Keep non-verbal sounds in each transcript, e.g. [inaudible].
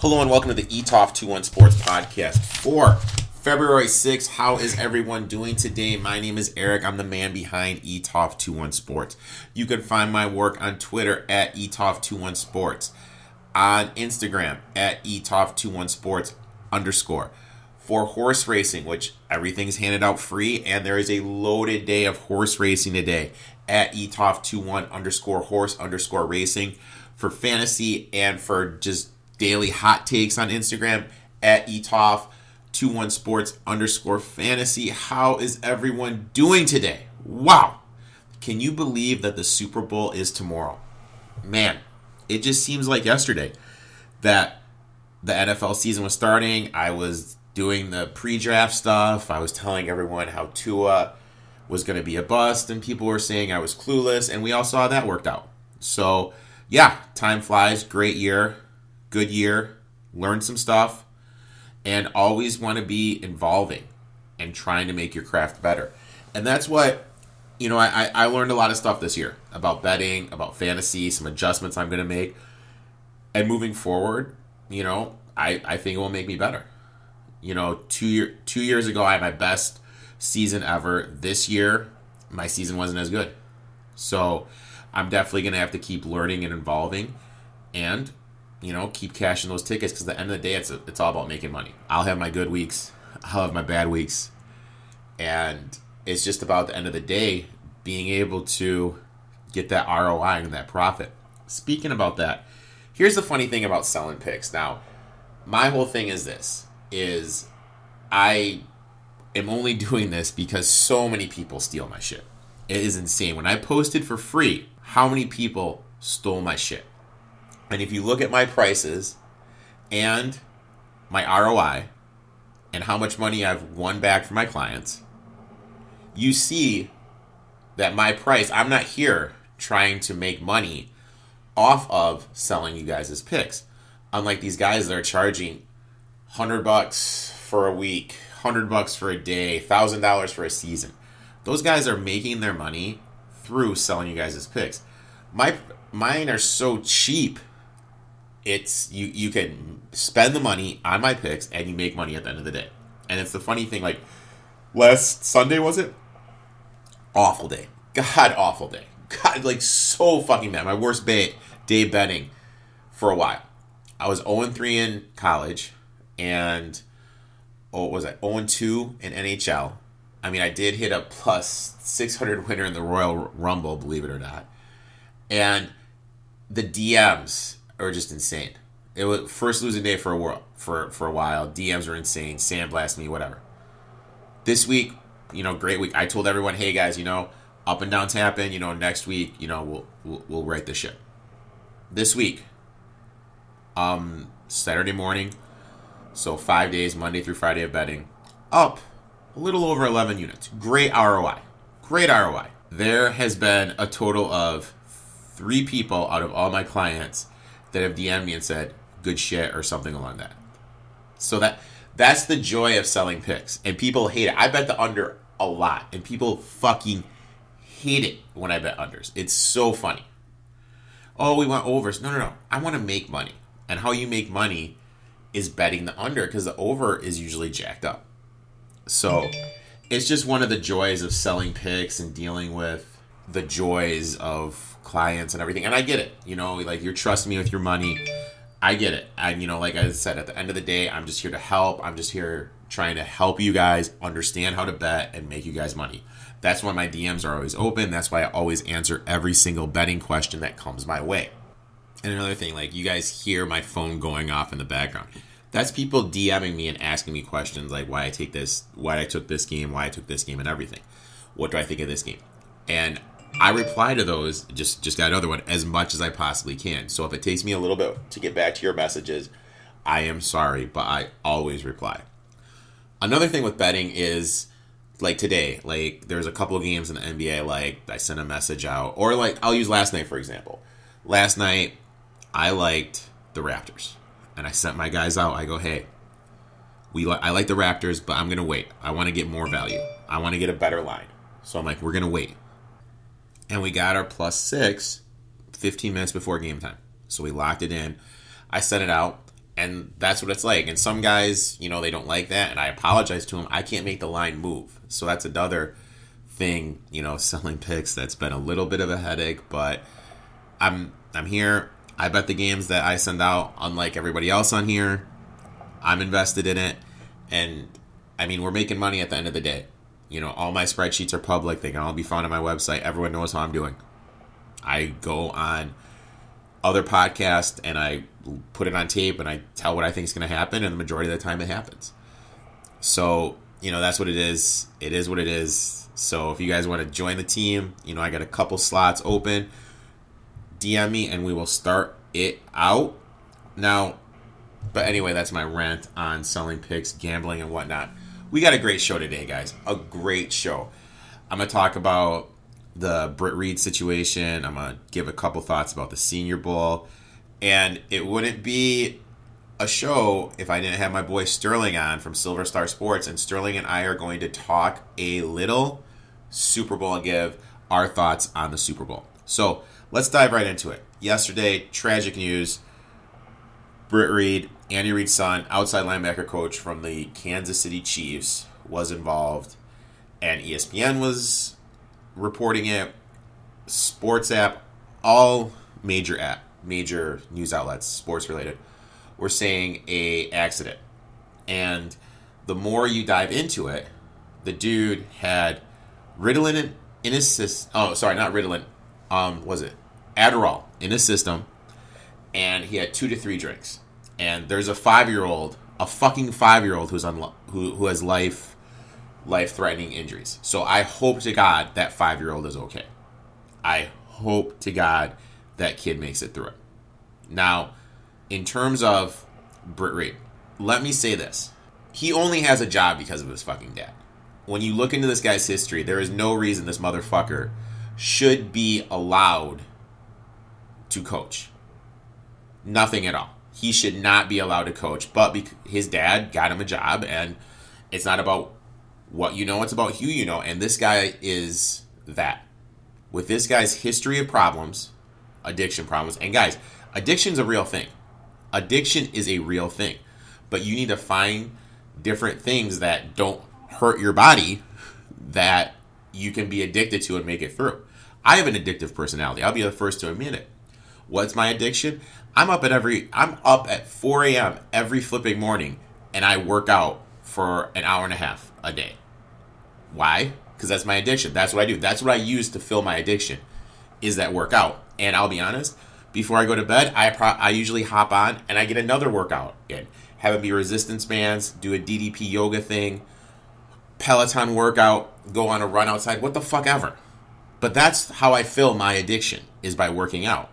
Hello and welcome to the ETOF 21 Sports Podcast for February 6th. How is everyone doing today? My name is Eric. I'm the man behind ETOF 21 Sports. You can find my work on Twitter at ETOF 21 Sports, on Instagram at ETOF 21 Sports underscore. For horse racing, which everything's handed out free, and there is a loaded day of horse racing today at ETOF 21 underscore horse underscore racing. For fantasy and for just daily hot takes on Instagram at etoff21 sports underscore fantasy. How is everyone doing today? Wow. Can you believe that the Super Bowl is tomorrow? Man, it just seems like yesterday that the NFL season was starting. I was doing the pre draft stuff. I was telling everyone how Tua was going to be a bust, and people were saying I was clueless, and we all saw that worked out. So, yeah, time flies. Great year good year, learn some stuff, and always want to be involving and trying to make your craft better. And that's what, you know, I, I learned a lot of stuff this year about betting, about fantasy, some adjustments I'm going to make. And moving forward, you know, I, I think it will make me better. You know, two year two years ago I had my best season ever. This year, my season wasn't as good. So I'm definitely gonna have to keep learning and evolving. And you know, keep cashing those tickets because at the end of the day, it's a, it's all about making money. I'll have my good weeks, I'll have my bad weeks, and it's just about the end of the day being able to get that ROI and that profit. Speaking about that, here's the funny thing about selling picks. Now, my whole thing is this: is I am only [laughs] doing this because so many people steal my shit. It is insane. When I posted for free, how many people stole my shit? And if you look at my prices and my ROI and how much money I've won back for my clients, you see that my price, I'm not here trying to make money off of selling you guys' picks. Unlike these guys that are charging 100 bucks for a week, 100 bucks for a day, $1,000 for a season. Those guys are making their money through selling you guys' picks. My mine are so cheap it's you you can spend the money on my picks and you make money at the end of the day. And it's the funny thing, like last Sunday was it? Awful day. God awful day. God like so fucking bad. My worst bet day betting for a while. I was 0 3 in college and oh what was I 0 2 in NHL. I mean I did hit a plus 600 winner in the Royal Rumble, believe it or not. And the DMs are just insane. It was first losing day for a while. For for a while, DMs were insane. Sandblast me, whatever. This week, you know, great week. I told everyone, hey guys, you know, up and down tapping. You know, next week, you know, we'll we'll, we'll right the ship. This week, um, Saturday morning, so five days, Monday through Friday of betting, up a little over 11 units. Great ROI. Great ROI. There has been a total of three people out of all my clients that have DM'd me and said good shit or something along that. So that that's the joy of selling picks, and people hate it. I bet the under a lot, and people fucking hate it when I bet unders. It's so funny. Oh, we want overs. No, no, no. I want to make money, and how you make money is betting the under because the over is usually jacked up. So it's just one of the joys of selling picks and dealing with the joys of clients and everything. And I get it. You know, like you're trusting me with your money. I get it. And you know, like I said, at the end of the day, I'm just here to help. I'm just here trying to help you guys understand how to bet and make you guys money. That's why my DMs are always open. That's why I always answer every single betting question that comes my way. And another thing, like you guys hear my phone going off in the background. That's people DMing me and asking me questions like why I take this, why I took this game, why I took this game, and everything. What do I think of this game? And I reply to those. Just just got another one as much as I possibly can. So if it takes me a little bit to get back to your messages, I am sorry, but I always reply. Another thing with betting is like today, like there's a couple games in the NBA. Like I sent a message out, or like I'll use last night for example. Last night, I liked the Raptors, and I sent my guys out. I go, hey, we li- I like the Raptors, but I'm gonna wait. I want to get more value. I want to get a better line. So I'm like, we're gonna wait and we got our plus six 15 minutes before game time. So we locked it in. I sent it out. And that's what it's like. And some guys, you know, they don't like that. And I apologize to them. I can't make the line move. So that's another thing, you know, [laughs] selling picks that's been a little bit of a headache. But I'm I'm here. I bet the games that I send out, unlike everybody else on here, I'm invested in it. And I mean, we're making money at the end of the day. You know, all my spreadsheets are public. They can all be found on my website. Everyone knows how I'm doing. I go on other podcasts and I put it on tape and I tell what I think is going to happen, and the majority of the time it happens. So, you know, that's what it is. It is what it is. So, if you guys want to join the team, you know, I got a couple slots open. DM me and we will start it out. Now, but anyway, that's my rant on selling picks, gambling, and whatnot. We got a great show today, guys. A great show. I'm going to talk about the Britt Reid situation. I'm going to give a couple thoughts about the Senior Bowl. And it wouldn't be a show if I didn't have my boy Sterling on from Silver Star Sports. And Sterling and I are going to talk a little Super Bowl and give our thoughts on the Super Bowl. So let's dive right into it. Yesterday, tragic news. Britt Reid, Andy Reid's son, outside linebacker coach from the Kansas City Chiefs, was involved, and ESPN was reporting it. Sports app, all major app, major news outlets, sports related, were saying a accident. And the more you dive into it, the dude had Ritalin in his system. Oh, sorry, not Ritalin. Um, was it Adderall in his system? And he had two to three drinks. And there's a five year old, a fucking five year old who's on who who has life life threatening injuries. So I hope to God that five year old is okay. I hope to God that kid makes it through it. Now, in terms of Britt Reid, let me say this. He only has a job because of his fucking dad. When you look into this guy's history, there is no reason this motherfucker should be allowed to coach. Nothing at all. He should not be allowed to coach, but his dad got him a job, and it's not about what you know, it's about who you know. And this guy is that. With this guy's history of problems, addiction problems, and guys, addiction's a real thing. Addiction is a real thing. But you need to find different things that don't hurt your body that you can be addicted to and make it through. I have an addictive personality. I'll be the first to admit it. What's my addiction? I'm up at every I'm up at 4 a.m. every flipping morning and I work out for an hour and a half a day. Why? Because that's my addiction. That's what I do. That's what I use to fill my addiction. Is that workout? And I'll be honest. Before I go to bed, I pro- I usually hop on and I get another workout in. Have it be resistance bands, do a DDP yoga thing, Peloton workout, go on a run outside, what the fuck ever. But that's how I fill my addiction is by working out.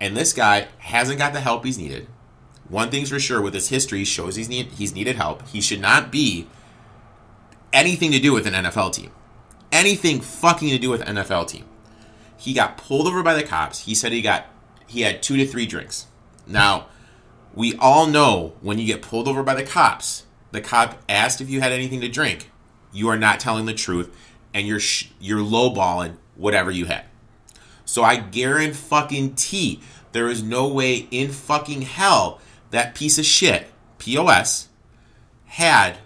And this guy hasn't got the help he's needed. One thing's for sure with his history shows he's need, he's needed help. He should not be anything to do with an NFL team. Anything fucking to do with an NFL team. He got pulled over by the cops. He said he got he had 2 to 3 drinks. Now, we all know when you get pulled over by the cops, the cop asked if you had anything to drink. You are not telling the truth and you're sh- you're lowballing whatever you had. So I guarantee there is no way in fucking hell that piece of shit, POS, had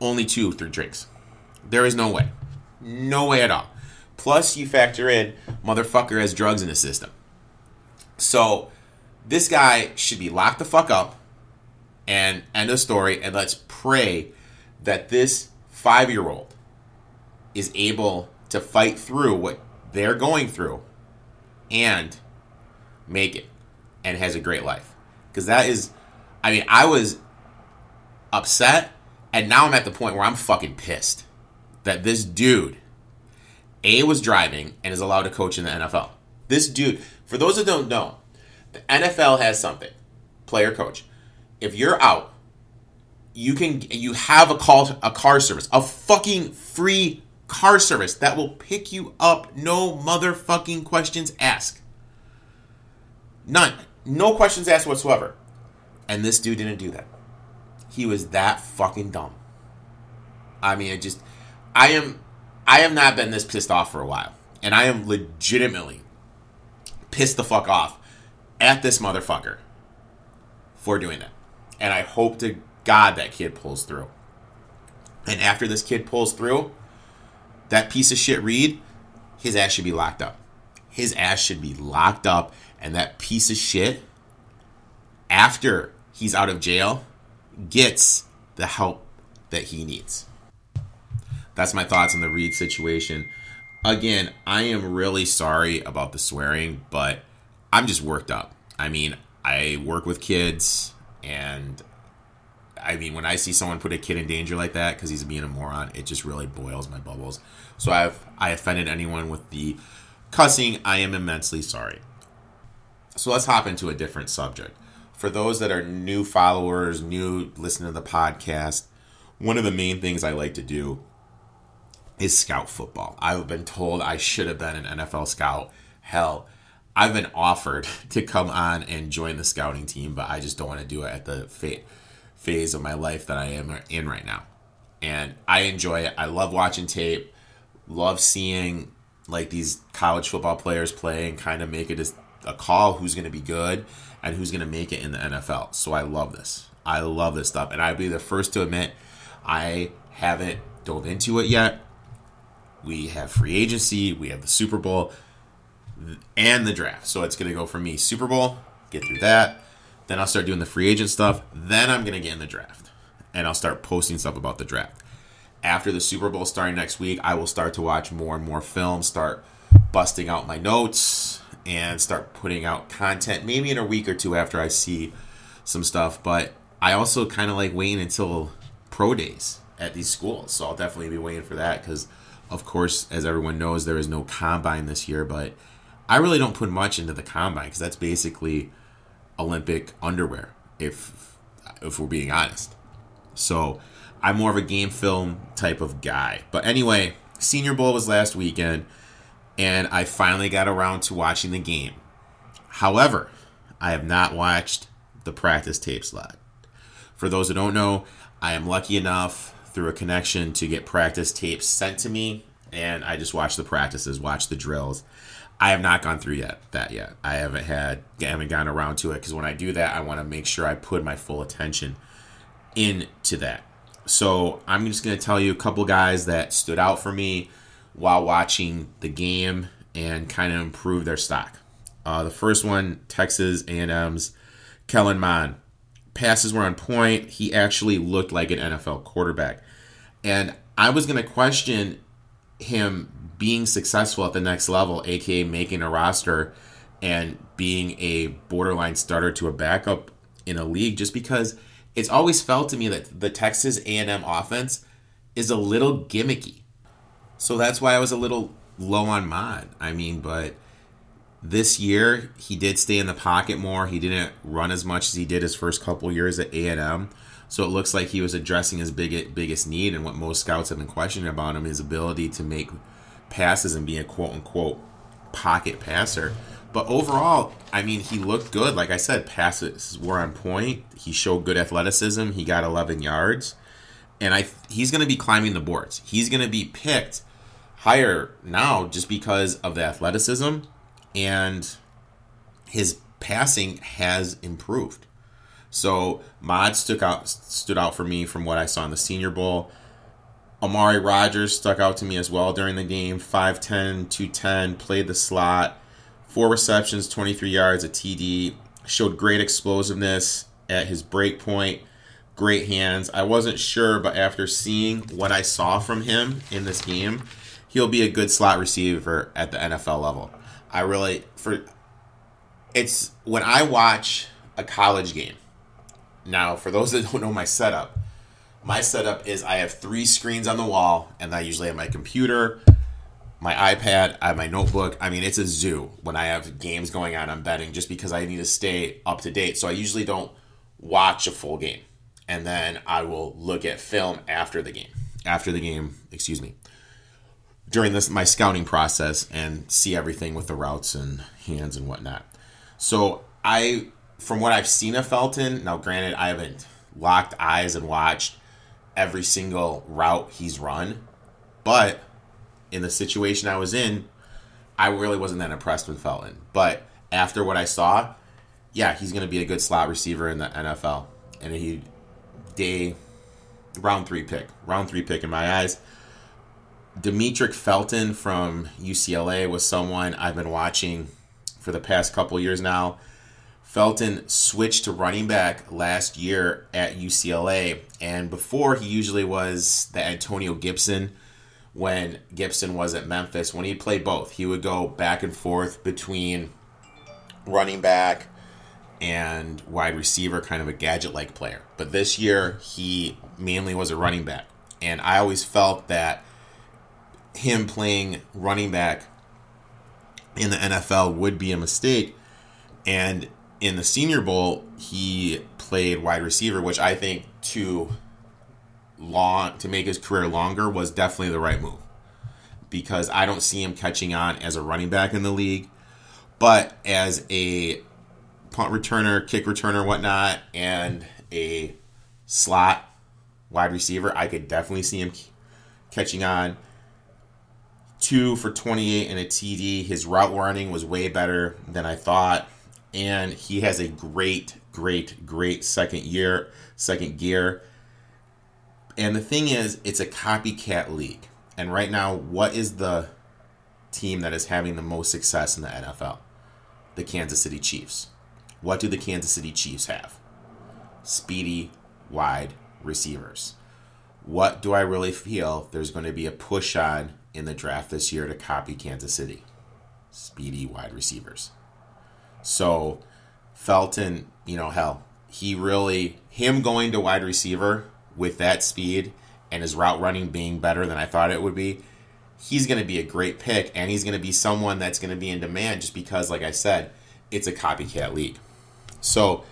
only two or three drinks. There is no way. No way at all. Plus, you factor in motherfucker has drugs in the system. So, this guy should be locked the fuck up and end of story. And let's pray that this five year old is able to fight through what they're going through and make it and has a great life. Because that is, I mean, I was upset and now I'm at the point where I'm fucking pissed that this dude, A, was driving and is allowed to coach in the NFL. This dude, for those that don't know, the NFL has something player coach. If you're out, you can you have a call a car service, a fucking free car service that will pick you up, no motherfucking questions asked. None. No questions asked whatsoever. And this dude didn't do that. He was that fucking dumb. I mean, I just I am I have not been this pissed off for a while. And I am legitimately pissed the fuck off at this motherfucker for doing that. And I hope to God that kid pulls through. And after this kid pulls through, that piece of shit Reid, his ass should be locked up. His ass should be locked up, and that piece of shit, after he's out of jail, gets the help that he needs. That's my thoughts on the Reid situation. Again, I am really sorry about the swearing, but I'm just worked up. I mean, I work with kids, and I mean, when I see someone put a kid in danger like that because he's being a moron, it just really boils my bubbles. So I've I offended anyone with the cussing. I am immensely sorry. So let's hop into a different subject. For those that are new followers, new listening to the podcast, one of the main things I like to do is scout football. I've been told I should have been an NFL scout. Hell, I've been offered [laughs] to come on and join the scouting team, but I just don't want to do it at the phase of my life that I am in right now. And I enjoy it. I love watching tape, love seeing like these college football players play and kind of make it as a call who's going to be good and who's going to make it in the NFL. So I love this. I love this stuff. And I'd be the first to admit I haven't dove into it yet. We have free agency, we have the Super Bowl and the draft. So it's going to go for me Super Bowl, get through that. Then I'll start doing the free agent stuff. Then I'm going to get in the draft. And I'll start posting stuff about the draft. After the Super Bowl starting next week, I will start to watch more and more films, start busting out my notes, and start putting out content maybe in a week or two after I see some stuff. But I also kind of like waiting until pro days at these schools. So I'll definitely be waiting for that because, of course, as everyone knows, there is no combine this year. But I really don't put much into the combine because that's basically Olympic underwear, if if we're being honest. So I'm more of a game film type of guy. But anyway, Senior Bowl was last weekend, and I finally got around to watching the game. However, I have not watched the practice tape slot. For those who don't know, I am lucky enough through a connection to get practice tapes sent to me, and I just watch the practices, watch the drills. I have not gone through yet that yet. I haven't had haven't gotten around to it because when I do that, I want to make sure I put my full attention into that. So I'm just going to tell you a couple guys that stood out for me while watching the game and kind of improve their stock. Uh, the first one, Texas A&M's Kellen Mond. Passes were on point. He actually looked like an NFL quarterback, and I was going to question him being successful at the next level, aka making a roster and being a borderline starter to a backup in a league, just because it's always felt to me that the Texas A&M offense is a little gimmicky. So that's why I was a little low on Mond. I mean, but this year he did stay in the pocket more. He didn't run as much as he did his first couple years at A&M. So it looks like he was addressing his big, biggest need and what most scouts have been questioning about him, his ability to make passes and be a quote unquote pocket passer. But overall, I mean, he looked good. Like I said, passes were on point. He showed good athleticism. He got 11 yards, and I he's going to be climbing the boards. He's going to be picked higher now just because of the athleticism and his passing has improved. So stuck out stood out for me from what I saw in the Senior Bowl. Amari Rodgers stuck out to me as well during the game. 5'10, 210, played the slot. Four receptions, 23 yards, a TD. Showed great explosiveness at his break point. Great hands. I wasn't sure, but after seeing what I saw from him in this game, he'll be a good slot receiver at the NFL level. I really for it's when I watch a college game. Now, for those that don't know my setup, my setup is I have three screens on the wall, and I usually have my computer, my iPad, I have my notebook. I mean, it's a zoo when I have games going on. I'm betting just because I need to stay up to date. So I usually don't watch a full game, and then I will look at film after the game. After the game, excuse me, during this my scouting process and see everything with the routes and hands and whatnot. So I, from what I've seen of Felton, now granted I haven't locked eyes and watched every single route he's run. But in the situation I was in, I really wasn't that impressed with Felton. But after what I saw, yeah, he's going to be a good slot receiver in the NFL. And he, day, round three pick. Round three pick in my eyes. Demetric Felton from UCLA was someone I've been watching for the past couple years now. Felton switched to running back last year at UCLA, and before he usually was the Antonio Gibson when Gibson was at Memphis. When he played both, he would go back and forth between running back and wide receiver, kind of a gadget like player. But this year, he mainly was a running back. And I always felt that him playing running back in the NFL would be a mistake. And in the Senior Bowl, he played wide receiver, which I think to long to make his career longer was definitely the right move. Because I don't see him catching on as a running back in the league, but as a punt returner, kick returner, whatnot, and a slot wide receiver, I could definitely see him catching on. Two for 28 and a TD. His route running was way better than I thought and he has a great, great, great second year, second gear. And the thing is, it's a copycat league. And right now, what is the team that is having the most success in the NFL? The Kansas City Chiefs. What do the Kansas City Chiefs have? Speedy, wide receivers. What do I really feel there's going to be a push on in the draft this year to copy Kansas City? Speedy wide receivers. So Felton, you know, hell, he really him going to wide receiver with that speed and his route running being better than I thought it would be, he's going to be a great pick and he's going to be someone that's going to be in demand just because like I said, it's a copycat league. So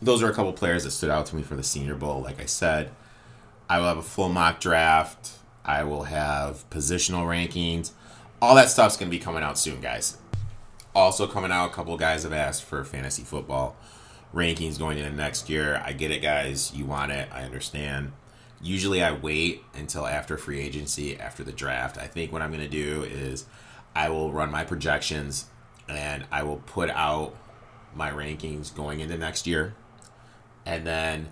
those are a couple players that stood out to me for the Senior Bowl. Like I said, I will have a full mock draft. I will have positional rankings. All that stuff's going to be coming out soon, guys. Also coming out, a couple guys have asked for fantasy football rankings going into next year. I get it, guys. You want it. I understand. Usually, I wait until after free agency, after the draft. I think what I'm going to do is I will run my projections and I will put out my rankings going into next year. And then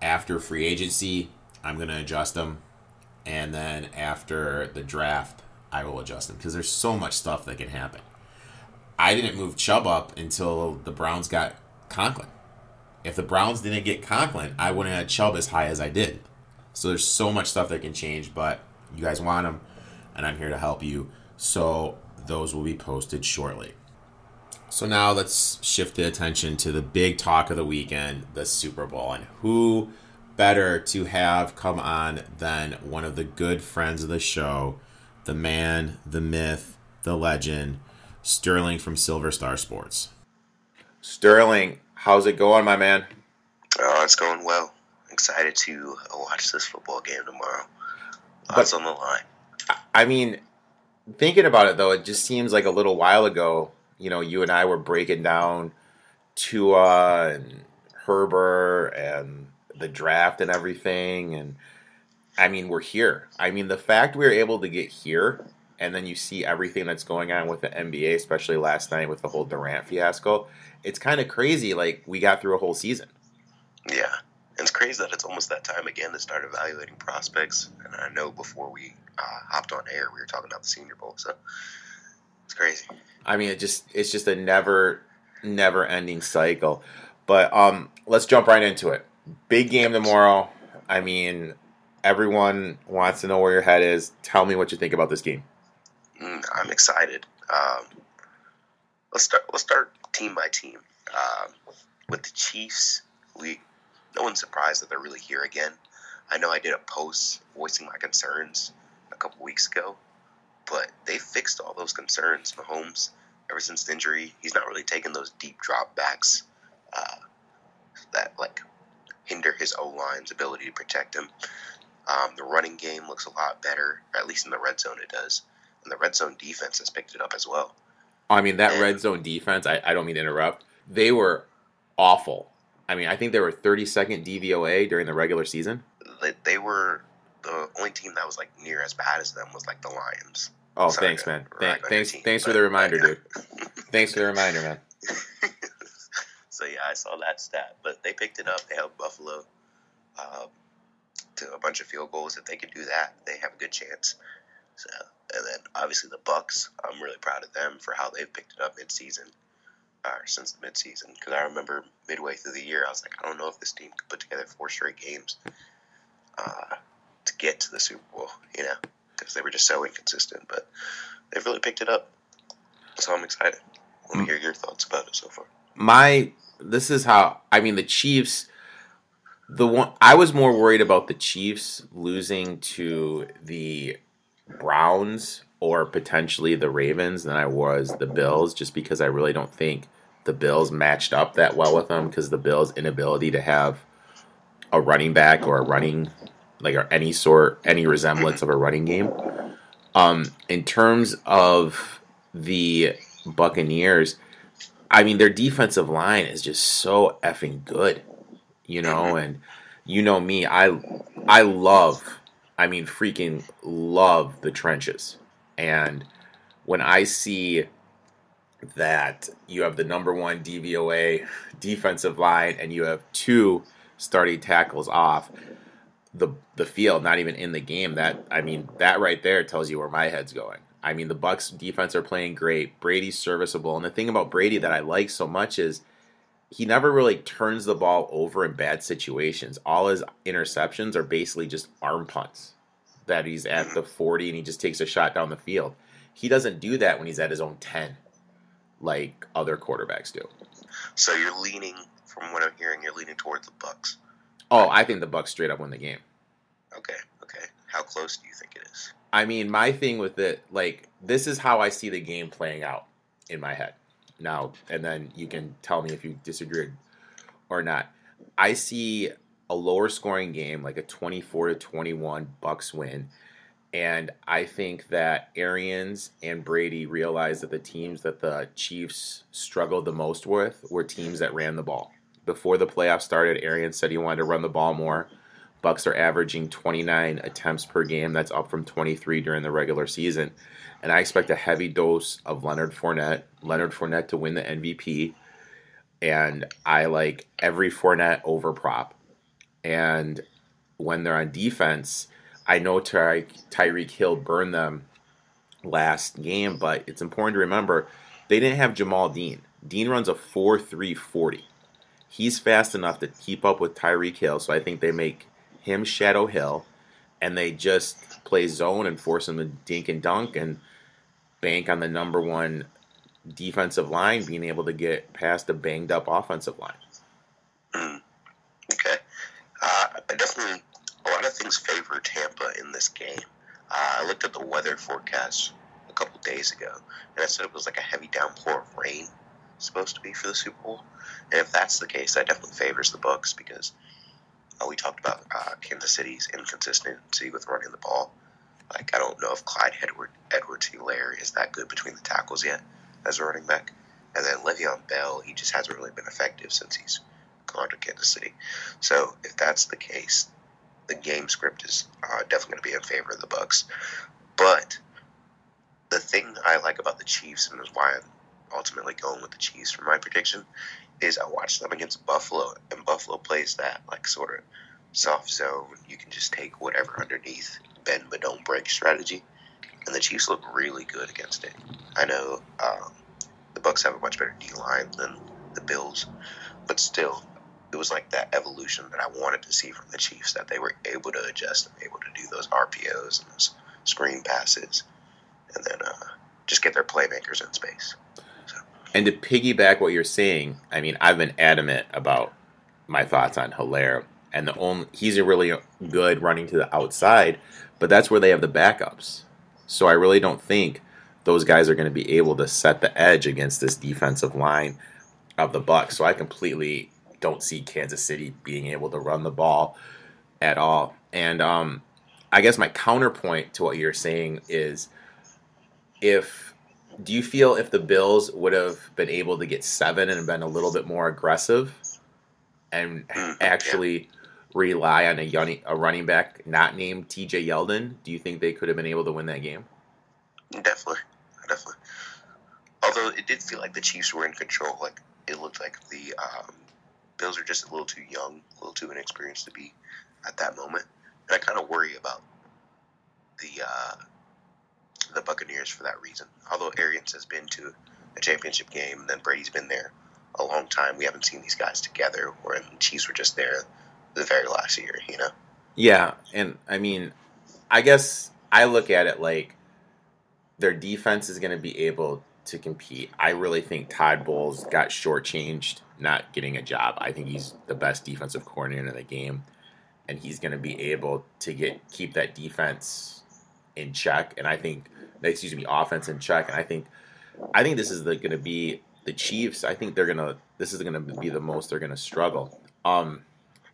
after free agency, I'm going to adjust them. And then after the draft, I will adjust them because there's so much stuff that can happen. I didn't move Chubb up until the Browns got Conklin. If the Browns didn't get Conklin, I wouldn't have Chubb as high as I did. So there's so much stuff that can change, but you guys want them, and I'm here to help you. So those will be posted shortly. So now let's shift the attention to the big talk of the weekend, the Super Bowl, and who better to have come on than one of the good friends of the show, the man, the myth, the legend, Sterling from Silver Star Sports. Sterling, how's it going, my man? Oh, it's going well. Excited to watch this football game tomorrow. Lots but, on the line. I mean, thinking about it though, it just seems like a little while ago. You know, you and I were breaking down Tua and Herbert and the draft and everything, and I mean, we're here. I mean, the fact we were able to get here and then you see everything that's going on with the NBA, especially last night with the whole Durant fiasco. It's kind of crazy. Like we got through a whole season. Yeah, and it's crazy that it's almost that time again to start evaluating prospects. And I know before we uh, hopped on air, we were talking about the Senior Bowl, so it's crazy. I mean, it just it's just a never never ending cycle. But um, let's jump right into it. Big game tomorrow. I mean, everyone wants to know where your head is. Tell me what you think about this game. Mm, I'm excited. Um, let's start. Let's start team by team. Um, with the Chiefs, we no one's surprised that they're really here again. I know I did a post voicing my concerns a couple weeks ago, but they fixed all those concerns. Mahomes, ever since the injury, he's not really taking those deep drop backs uh, that like hinder his O line's ability to protect him. Um, the running game looks a lot better, at least in the red zone. It does and the red zone defense has picked it up as well. I mean, that red zone defense, I, I don't mean to interrupt, they were awful. I mean, I think they were 32nd DVOA during the regular season. They, they were the only team that was like near as bad as them was like the Lions. Oh, thanks, man. Th- thanks, team, thanks for the reminder, dude. thanks for the reminder, man. [laughs] [laughs] So yeah, I saw that stat, but they picked it up. They held Buffalo um, to a bunch of field goals. If they could do that, they have a good chance. So, and then obviously the Bucks. I'm really proud of them for how they've picked it up mid-season, or since the mid-season. Because I remember midway through the year, I was like, I don't know if this team could put together four straight games uh, to get to the Super Bowl. You know, because they were just so inconsistent. But they've really picked it up. So I'm excited. I want to hear your thoughts about it so far. My this is how I mean the Chiefs. The one I was more worried about the Chiefs losing to the Browns or potentially the Ravens than I was the Bills, just because I really don't think the Bills matched up that well with them because the Bills' inability to have a running back or a running like or any sort any resemblance of a running game. Um, in terms of the Buccaneers, I mean their defensive line is just so effing good, you know, and you know me, I I love, I mean freaking love the trenches, and when I see that you have the number one DVOA [laughs] defensive line and you have two starting tackles off the the field, not even in the game. That I mean, that right there tells you where my head's going. I mean, the Bucks defense are playing great. Brady's serviceable, and the thing about Brady that I like so much is he never really turns the ball over in bad situations. All his interceptions are basically just arm punts that he's at the 40 and he just takes a shot down the field. He doesn't do that when he's at his own 10 like other quarterbacks do. So you're leaning, from what I'm hearing, you're leaning towards the Bucks. Oh, I think the Bucks straight up win the game. Okay, okay. How close do you think it is? I mean, my thing with it, like, this is how I see the game playing out in my head. Now, and then you can tell me if you disagree or not. I see a lower scoring game, like a 24 to 21 Bucks win. And I think that Arians and Brady realized that the teams that the Chiefs struggled the most with were teams that ran the ball. Before the playoffs started, Arians said he wanted to run the ball more. Bucks are averaging 29 attempts per game. That's up from 23 during the regular season. And I expect a heavy dose of Leonard Fournette. Leonard Fournette to win the MVP. And I like every Fournette over prop. And when they're on defense, I know Ty- Tyreek Hill burned them last game, but it's important to remember they didn't have Jamel Dean. Dean runs a 4 3 40. He's fast enough to keep up with Tyreek Hill, so I think they make him Shadow Hill, and they just play zone and force him to dink and dunk and bank on the number one defensive line being able to get past a banged up offensive line. Mm. Okay. Uh, I definitely, a lot of things favor Tampa in this game. Uh, I looked at the weather forecast a couple days ago, and I said it was like a heavy downpour of rain supposed to be for the Super Bowl. And if that's the case, that definitely favors the Bucks because uh, we talked about uh, Kansas City's inconsistency with running the ball. Like I don't know if Clyde Edward Edwards Helaire is that good between the tackles yet as a running back. And then Le'Veon Bell, he just hasn't really been effective since he's gone to Kansas City. So if that's the case, the game script is uh, definitely going to be in favor of the Bucks. But the thing I like about the Chiefs and is why I'm ultimately going with the Chiefs for my prediction is I watched them against Buffalo, and Buffalo plays that like sort of soft zone. You can just take whatever underneath, bend but don't break strategy, and the Chiefs look really good against it. I know um, the Bucks have a much better D line than the Bills, but still, it was like that evolution that I wanted to see from the Chiefs that they were able to adjust and able to do those RPOs and those screen passes, and then uh, just get their playmakers in space. And to piggyback what you're saying, I mean, I've been adamant about my thoughts on Helaire, and the only he's a really good running to the outside, but that's where they have the backups. So I really don't think those guys are going to be able to set the edge against this defensive line of the Bucks. So I completely don't see Kansas City being able to run the ball at all. And um, I guess my counterpoint to what you're saying is if do you feel if the Bills would have been able to get seven and been a little bit more aggressive and actually rely on a, a running back not named TJ Yeldon, do you think they could have been able to win that game? Definitely, definitely. Although it did feel like the Chiefs were in control. Like it looked like the um, Bills are just a little too young, a little too inexperienced to be at that moment. And I kind of worry about the uh, the Buccaneers for that reason. Although Arians has been to a championship game, and then Brady's been there a long time, we haven't seen these guys together. Where the Chiefs were just there the very last year, you know. Yeah, and I mean, I guess I look at it like their defense is going to be able to compete. I really think Todd Bowles got shortchanged not getting a job. I think he's the best defensive coordinator in the game, and he's going to be able to get keep that defense in check. And I think, excuse me, offense in check. And I think, I think this is going to be the Chiefs. I think they're gonna. This is going to be the most they're going to struggle. Um,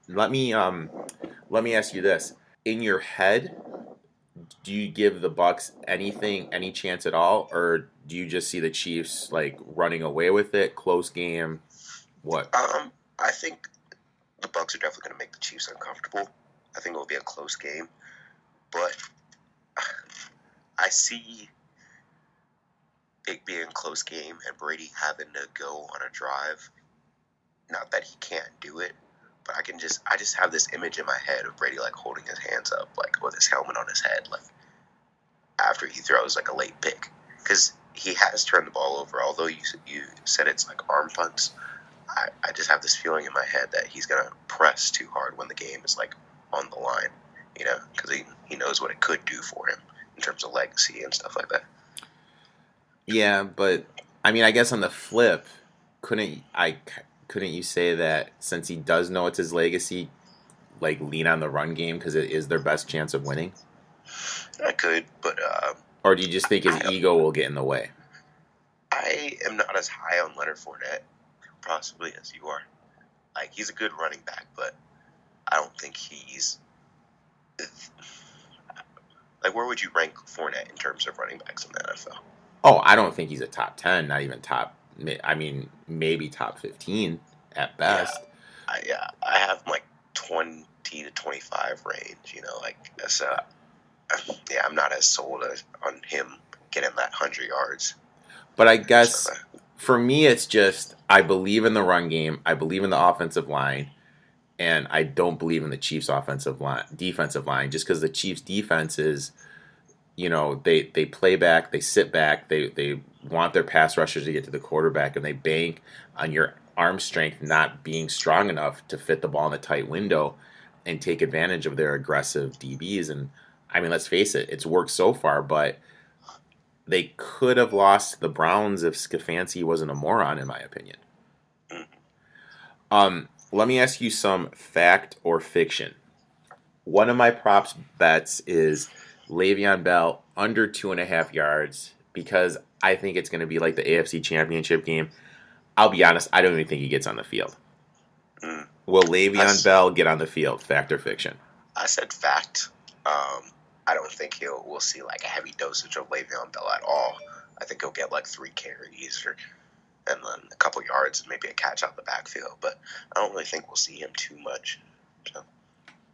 let me um, let me ask you this: in your head, do you give the Bucks anything, any chance at all, or do you just see the Chiefs like running away with it, close game? What? Um, I think the Bucks are definitely going to make the Chiefs uncomfortable. I think it will be a close game, but [sighs] I see it being a close game and Brady having to go on a drive. Not that he can't do it, but I can just I just have this image in my head of Brady like holding his hands up, like with his helmet on his head, like after he throws like a late pick, because he has turned the ball over. Although you you said it's like arm punts, I, I just have this feeling in my head that he's gonna press too hard when the game is like on the line, you know, because he he knows what it could do for him in terms of legacy and stuff like that. Yeah, but I mean, I guess on the flip, couldn't I couldn't you say that since he does know it's his legacy, like lean on the run game because it is their best chance of winning? I could, but uh, or do you just think his ego will get in the way? I am not as high on Leonard Fournette, possibly as you are. Like he's a good running back, but I don't think he's [sighs] like where would you rank Fournette in terms of running backs in the NFL? Oh, I don't think he's a top ten, not even top. I mean, maybe top fifteen at best. Yeah, I, yeah, I have like twenty to twenty five range. You know, like so. Yeah, I'm not as sold as, on him getting that hundred yards. But I guess so, for me, it's just I believe in the run game. I believe in the offensive line, and I don't believe in the Chiefs' offensive line, defensive line, just because the Chiefs' defense is you know they they play back, they sit back, they they want their pass rushers to get to the quarterback, and they bank on your arm strength not being strong enough to fit the ball in a tight window and take advantage of their aggressive DBs. And I mean, let's face it, it's worked so far, but they could have lost the Browns if Stefanski wasn't a moron, in my opinion. Um, let me ask you some fact or fiction. One of my props bets is Le'Veon Bell under two and a half yards because I think it's going to be like the AFC Championship game. I'll be honest, I don't even think he gets on the field. Mm. Will Le'Veon Bell get on the field? Fact or fiction? I said fact. Um, I don't think he'll. We'll see like a heavy dosage of Le'Veon Bell at all. I think he'll get like three carries or and then a couple yards and maybe a catch out the backfield. But I don't really think we'll see him too much. So.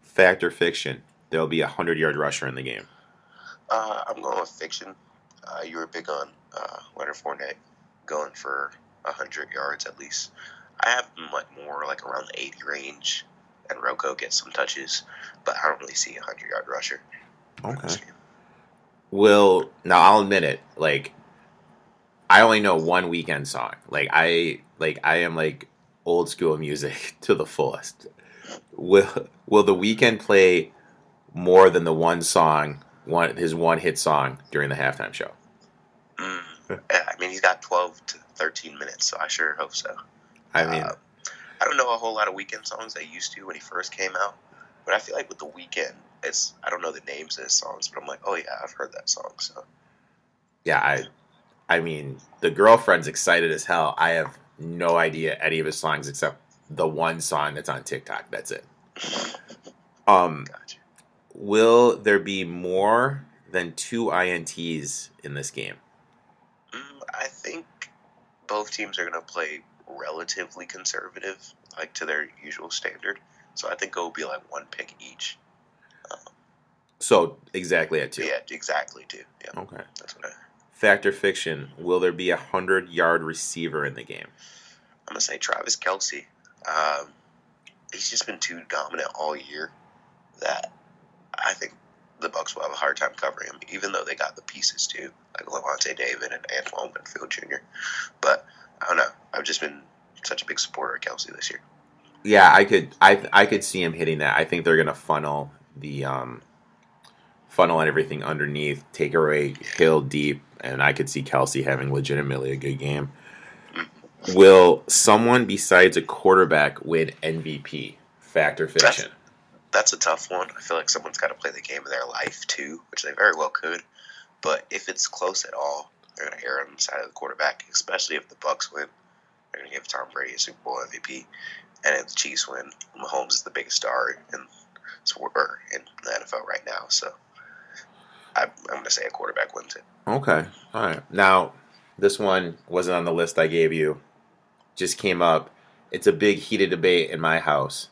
Fact or fiction? There'll be a hundred yard rusher in the game. Uh, I'm going with fiction. Uh, you were big on uh, Leonard Fournette going for 100 yards at least. I have like more like around the 80 range, and Rocco gets some touches, but I don't really see a 100 yard rusher. Okay. Will now I'll admit it. Like I only know one Weeknd song. Like I like I am like old school music [laughs] to the fullest. Will will the Weeknd play more than the one song one his one hit song during the halftime show. Mm. Yeah, I mean, he's got 12 to 13 minutes, so I sure hope so. I mean, uh, I don't know a whole lot of Weeknd songs I used to when he first came out, but I feel like with the Weeknd, it's I don't know the names of his songs, but I'm like, oh yeah, I've heard that song. So yeah, I, I mean, the girlfriend's excited as hell. I have no idea any of his songs except the one song that's on TikTok. That's it. [laughs] Um, gotcha will there be more than two INTs in this game? Mm, I think both teams are going to play relatively conservative, like to their usual standard. So I think it will be like one pick each. Um, so exactly at two. Yeah, exactly two. Yeah. Okay. That's what I. Fact or fiction? Will there be a hundred yard receiver in the game? I'm gonna say Travis Kelce. Um, he's just been too dominant all year that I think the Bucks will have a hard time covering him, even though they got the pieces too, like Lavonte David and Antoine Winfield Jr. But I don't know. I've just been such a big supporter of Kelce this year. Yeah, I could I I could see him hitting that. I think they're gonna funnel the um funnel and everything underneath, take away Hill deep, and I could see Kelce having legitimately a good game. Will someone besides a quarterback win MVP? Factor fiction. That's, that's a tough one. I feel like someone's got to play the game of their life too, which they very well could. But if it's close at all, they're going to err on the side of the quarterback, especially if the Bucks win. They're going to give Tom Brady a Super Bowl MVP, and if the Chiefs win, Mahomes is the biggest star in in the NFL right now. So I'm, I'm going to say a quarterback wins it. Okay, all right. Now this one wasn't on the list I gave you just came up. It's a big heated debate in my house.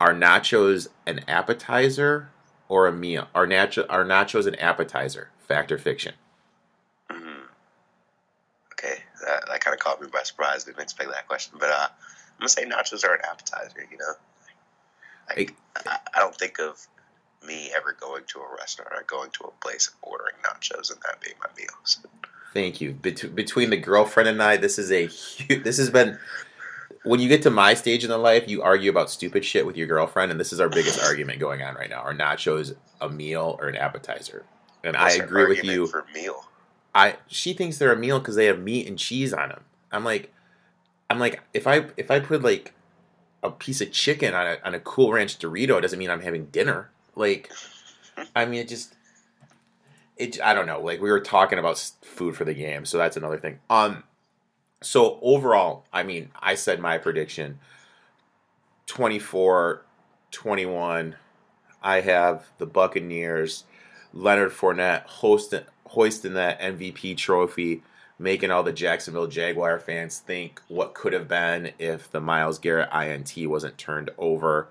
Are nachos an appetizer or a meal? Are nacho are nachos an appetizer? Fact or fiction? Mm-hmm. Okay, that, that kind of caught me by surprise. Didn't expect that question, but uh, I'm gonna say nachos are an appetizer. You know, like, I, I don't think of me ever going to a restaurant or going to a place and ordering nachos and that being my meal. So. Thank you. Bet- between the girlfriend and I, this is a huge, this has been when you get to my stage in the life, you argue about stupid shit with your girlfriend, and this is our biggest argument going on right now. Are nachos a meal or an appetizer? And What's I agree with you. For meal, I she thinks they're a meal because they have meat and cheese on them. I'm like, I'm like, if I if I put like a piece of chicken on a on a Cool Ranch Dorito, it doesn't mean I'm having dinner. Like, [laughs] I mean, it just it I don't know. Like we were talking about food for the game, so that's another thing. Um, so overall, I mean, I said my prediction 24 21. I have the Buccaneers, Leonard Fournette hosting, hoisting that MVP trophy, making all the Jacksonville Jaguar fans think what could have been if the Miles Garrett INT wasn't turned over.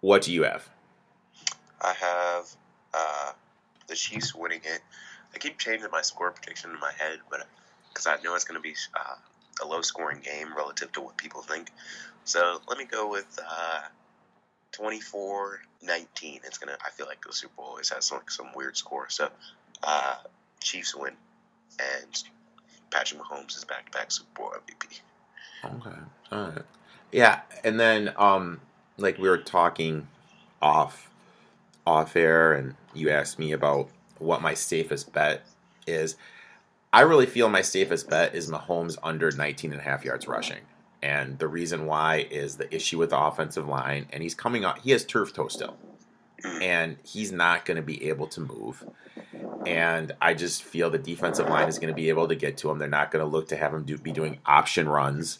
What do you have? I have uh, the Chiefs winning it. I keep changing my score prediction in my head, but because I know it's going to be uh, a low scoring game relative to what people think. So let me go with uh, 24 19. It's going to, I feel like the Super Bowl always has some, some weird score. So uh, Chiefs win, and Patrick Mahomes is back to back Super Bowl MVP. Okay. All right. Yeah. And then, um, like we were talking off off air and you asked me about what my safest bet is. I really feel my safest bet is Mahomes under 19 and a half yards rushing. And the reason why is the issue with the offensive line, and he's coming up, he has turf toe still. And he's not going to be able to move. And I just feel the defensive line is going to be able to get to him. They're not going to look to have him do, be doing option runs.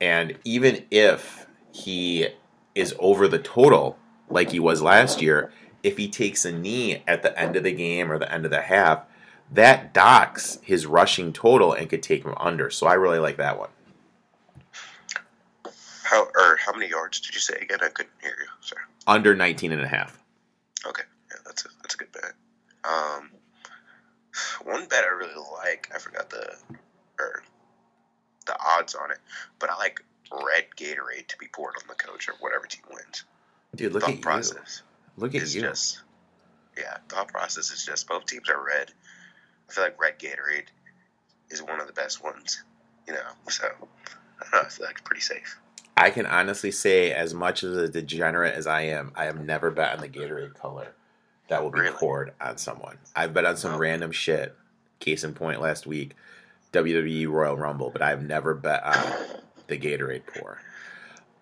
And even if he is over the total like he was last year, if he takes a knee at the end of the game or the end of the half, that docks his rushing total and could take him under. So I really like that one. How or how many yards did you say again? I couldn't hear you. Sorry. Under 19 and a half. Okay. Yeah, that's a that's a good bet. Um one bet I really like, I forgot the or the odds on it, but I like red Gatorade to be poured on the coach or whatever team wins. Dude, look Thought at process. you. Look at you. Just, yeah, thought process is just both teams are red. I feel like red Gatorade is one of the best ones, you know. So I don't know. I feel like it's pretty safe. I can honestly say, as much as a degenerate as I am, I have never bet on the Gatorade color that will be really? poured on someone. I've bet on some oh. random shit. Case in point, last week, WWE Royal Rumble, but I've never bet on the Gatorade pour.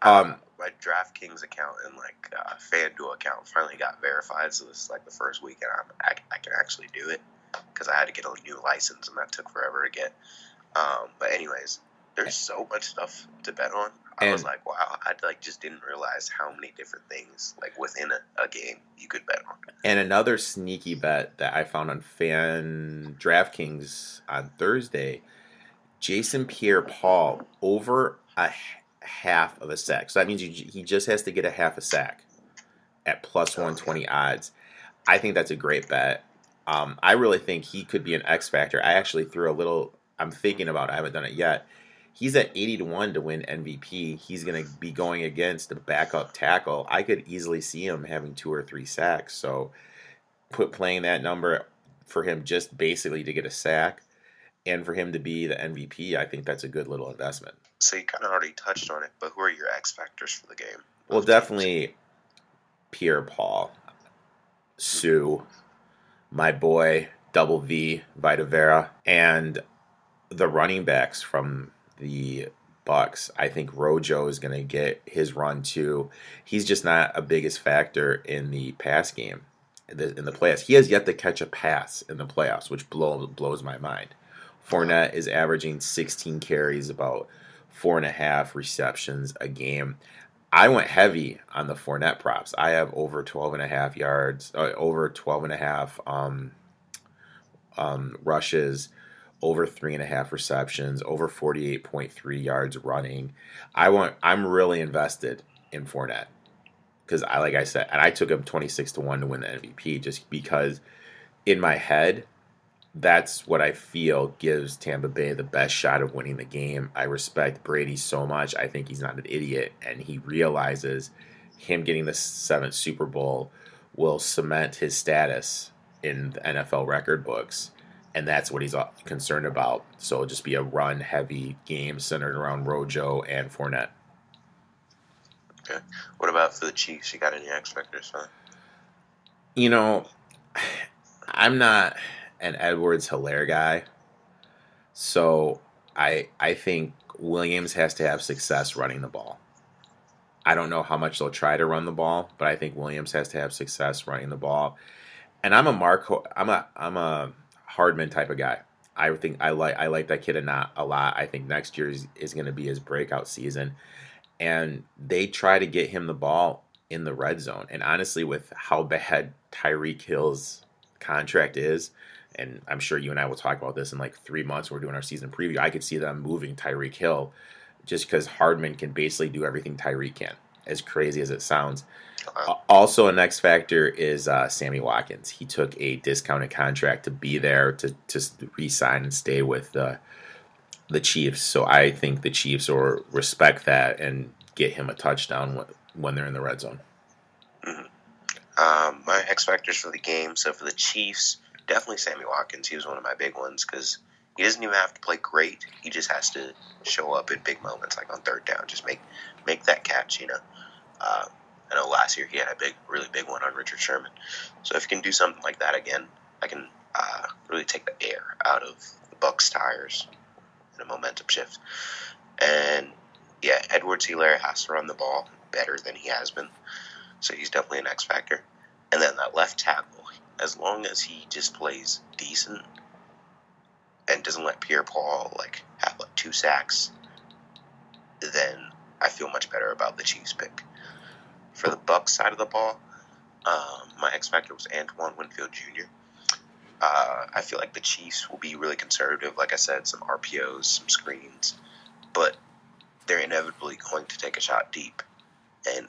Um, my DraftKings account and like uh, FanDuel account finally got verified. So this is like the first week, and I'm, I, I can actually do it because I had to get a new license, and that took forever to get. Um, but anyways, there's so much stuff to bet on. I and, was like, wow, I like just didn't realize how many different things like within a, a, game you could bet on. And another sneaky bet that I found on Fan DraftKings on Thursday, Jason Pierre-Paul over a half of a sack. So that means he just has to get a half a sack at plus 120 odds. I think that's a great bet. Um, I really think he could be an X factor. I actually threw a little. I'm thinking about. it. I haven't done it yet. He's at 80 to 1 to win MVP. He's going to be going against a backup tackle. I could easily see him having two or three sacks. So put playing that number for him just basically to get a sack and for him to be the MVP, I think that's a good little investment. So you kind of already touched on it, but who are your X factors for the game? Well, definitely Pierre Paul, Suh, my boy Double V Vita Vea, and the running backs from the Bucks. I think Rojo is going to get his run too. He's just not a biggest factor in the pass game in the, playoffs. He has yet to catch a pass in the playoffs, which blows blows my mind. Fournette is averaging 16 carries, about four and a half receptions a game. I went heavy on the Fournette props. I have over 12 and a half yards, uh, over 12 and a half um, um, rushes, over three and a half receptions, over 48.3 yards running. I want. I'm really invested in Fournette because I, like I said, and I took him 26 to one to win the MVP just because in my head that's what I feel gives Tampa Bay the best shot of winning the game. I respect Brady so much. I think he's not an idiot, and he realizes him getting the seventh Super Bowl will cement his status in the NFL record books, and that's what he's concerned about. So it'll just be a run heavy game centered around Rojo and Fournette. Okay. What about for the Chiefs? You got any X factors? Huh? You know, I'm not an Edwards Helaire guy. So I I think Williams has to have success running the ball. I don't know how much they'll try to run the ball, but I think Williams has to have success running the ball. And I'm a Marco I'm a I'm a Hardman type of guy. I think I like I like that kid a not a lot. I think next year is, is going to be his breakout season, and they try to get him the ball in the red zone. And honestly, with how bad Tyreek Hill's contract is, and I'm sure you and I will talk about this in like three months. We're doing our season preview. I could see them moving Tyreek Hill just because Hardman can basically do everything Tyreek can, as crazy as it sounds. Also, a next factor is uh, Sammy Watkins. He took a discounted contract to be there to to re-sign and stay with the the Chiefs. So I think the Chiefs will respect that and get him a touchdown when they're in the red zone. Mm-hmm. Um, my X factors for the game. So for the Chiefs, definitely Sammy Watkins. He was one of my big ones because he doesn't even have to play great. He just has to show up in big moments, like on third down. Just make make that catch, you know. Uh, I know last year he had a big, really big one on Richard Sherman. So if he can do something like that again, I can uh, really take the air out of the Bucks' tires in a momentum shift. And yeah, Edwards Helaire has to run the ball better than he has been. So he's definitely an X factor. And then that left tackle, as long as he just plays decent and doesn't let Pierre Paul like have like two sacks, then I feel much better about the Chiefs pick. For the Bucks side of the ball, um, my X factor was Antoine Winfield Jr. Uh, I feel like the Chiefs will be really conservative. Like I said, some RPOs, some screens, but they're inevitably going to take a shot deep. And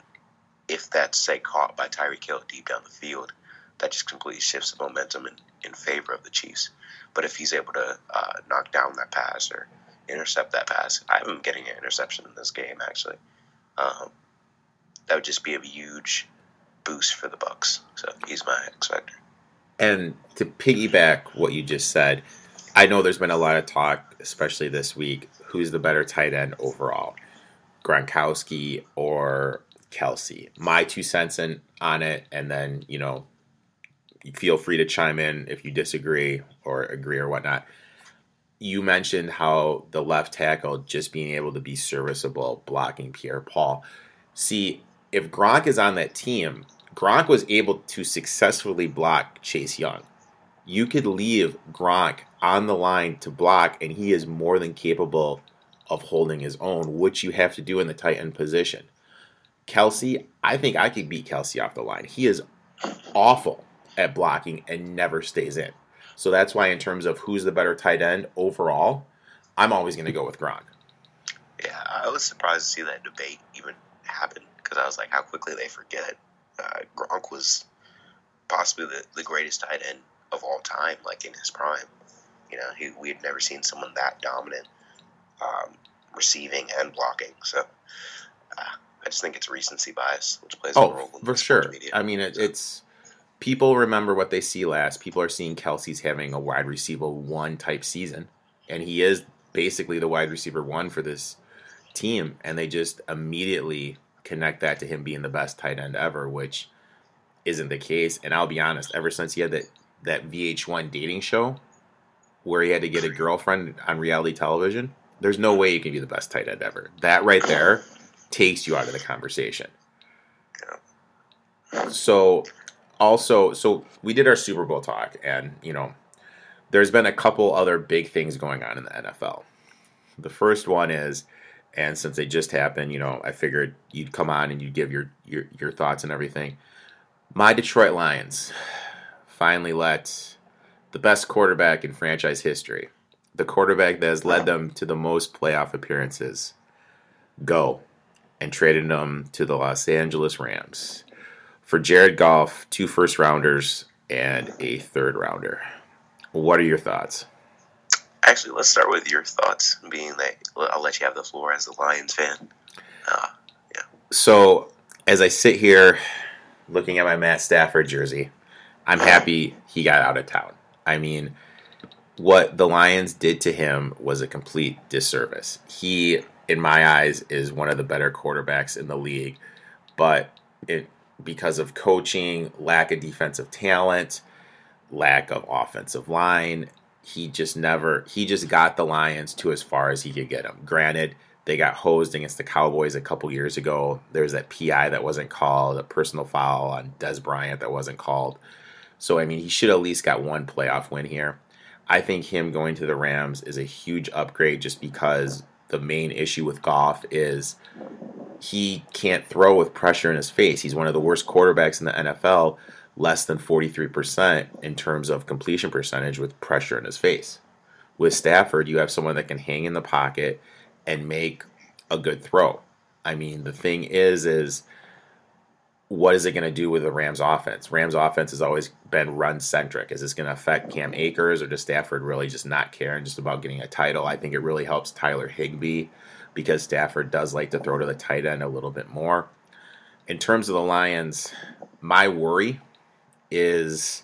if that's say caught by Tyreek Hill deep down the field, that just completely shifts the momentum in, in favor of the Chiefs. But if he's able to uh, knock down that pass or intercept that pass, I am getting an interception in this game actually. Um, that would just be a huge boost for the Bucks. So he's my X factor. And to piggyback what you just said, I know there's been a lot of talk, especially this week, who's the better tight end overall, Gronkowski or Kelce? My two cents in, on it, and then you know feel free to chime in if you disagree or agree or whatnot. You mentioned how the left tackle just being able to be serviceable blocking Pierre Paul. See, if Gronk is on that team, Gronk was able to successfully block Chase Young. You could leave Gronk on the line to block, and he is more than capable of holding his own, which you have to do in the tight end position. Kelce, I think I could beat Kelce off the line. He is awful at blocking and never stays in. So that's why, in terms of who's the better tight end overall, I'm always going to go with Gronk. Yeah, I was surprised to see that debate even happen because I was like, how quickly they forget. Uh, Gronk was possibly the, the greatest tight end of all time, like in his prime. You know, he, we had never seen someone that dominant. Um, receiving and blocking. So uh, I just think it's recency bias, which plays oh, a role in for sure. Media. I mean, it, it's people remember what they see last. People are seeing Kelce's having a wide receiver one type season, and he is basically the wide receiver one for this team, and they just immediately connect that to him being the best tight end ever, which isn't the case. And I'll be honest, ever since he had that that VH1 dating show where he had to get a girlfriend on reality television, there's no way you can be the best tight end ever. That right there takes you out of the conversation. So also, so we did our Super Bowl talk, and you know, there's been a couple other big things going on in the NFL. The first one is, and since they just happened, you know, I figured you'd come on and you'd give your your, your thoughts and everything. My Detroit Lions finally let the best quarterback in franchise history, the quarterback that has led them to the most playoff appearances, go and traded him to the Los Angeles Rams for Jared Goff, two first rounders, and a third rounder. What are your thoughts? Actually, let's start with your thoughts, being that I'll let you have the floor as a Lions fan. Uh, yeah. So, as I sit here looking at my Matt Stafford jersey, I'm happy he got out of town. I mean, what the Lions did to him was a complete disservice. He, in my eyes, is one of the better quarterbacks in the league, but it, because of coaching, lack of defensive talent, lack of offensive line, he just never he just got the Lions to as far as he could get them. Granted, they got hosed against the Cowboys a couple years ago. There's that PI that wasn't called, a personal foul on Dez Bryant that wasn't called. So I mean, he should at least got one playoff win here. I think him going to the Rams is a huge upgrade just because the main issue with Goff is he can't throw with pressure in his face. He's one of the worst quarterbacks in the NFL, less than 43% in terms of completion percentage with pressure in his face. With Stafford, you have someone that can hang in the pocket and make a good throw. I mean, the thing is is what is it going to do with the Rams offense? Rams offense has always been run centric. Is this going to affect Cam Akers or does Stafford really just not care and just about getting a title? I think it really helps Tyler Higbee because Stafford does like to throw to the tight end a little bit more. In terms of the Lions, my worry is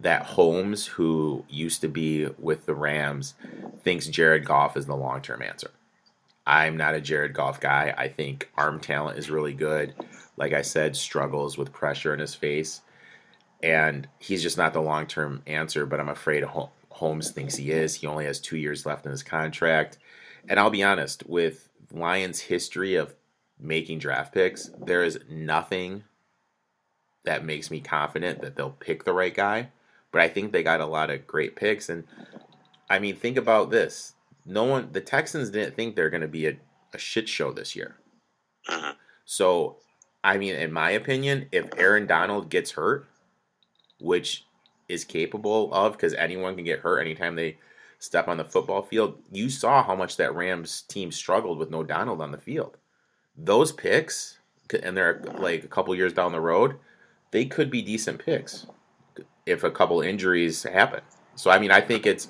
that Holmes, who used to be with the Rams, thinks Jared Goff is the long term answer. I'm not a Jared Goff guy. I think arm talent is really good. Like I said, struggles with pressure in his face. And he's just not the long term answer, but I'm afraid Holmes thinks he is. He only has two years left in his contract. And I'll be honest, with Lions' history of making draft picks, there is nothing that makes me confident that they'll pick the right guy. But I think they got a lot of great picks. And I mean, think about this. No one, the Texans didn't think they're going to be a, a shit show this year. Mm-hmm. So, I mean, in my opinion, if Aaron Donald gets hurt, which is capable of, because anyone can get hurt anytime they step on the football field. You saw how much that Rams team struggled with no Donald on the field. Those picks, and they're like a couple years down the road, they could be decent picks if a couple injuries happen. So I mean, I think it's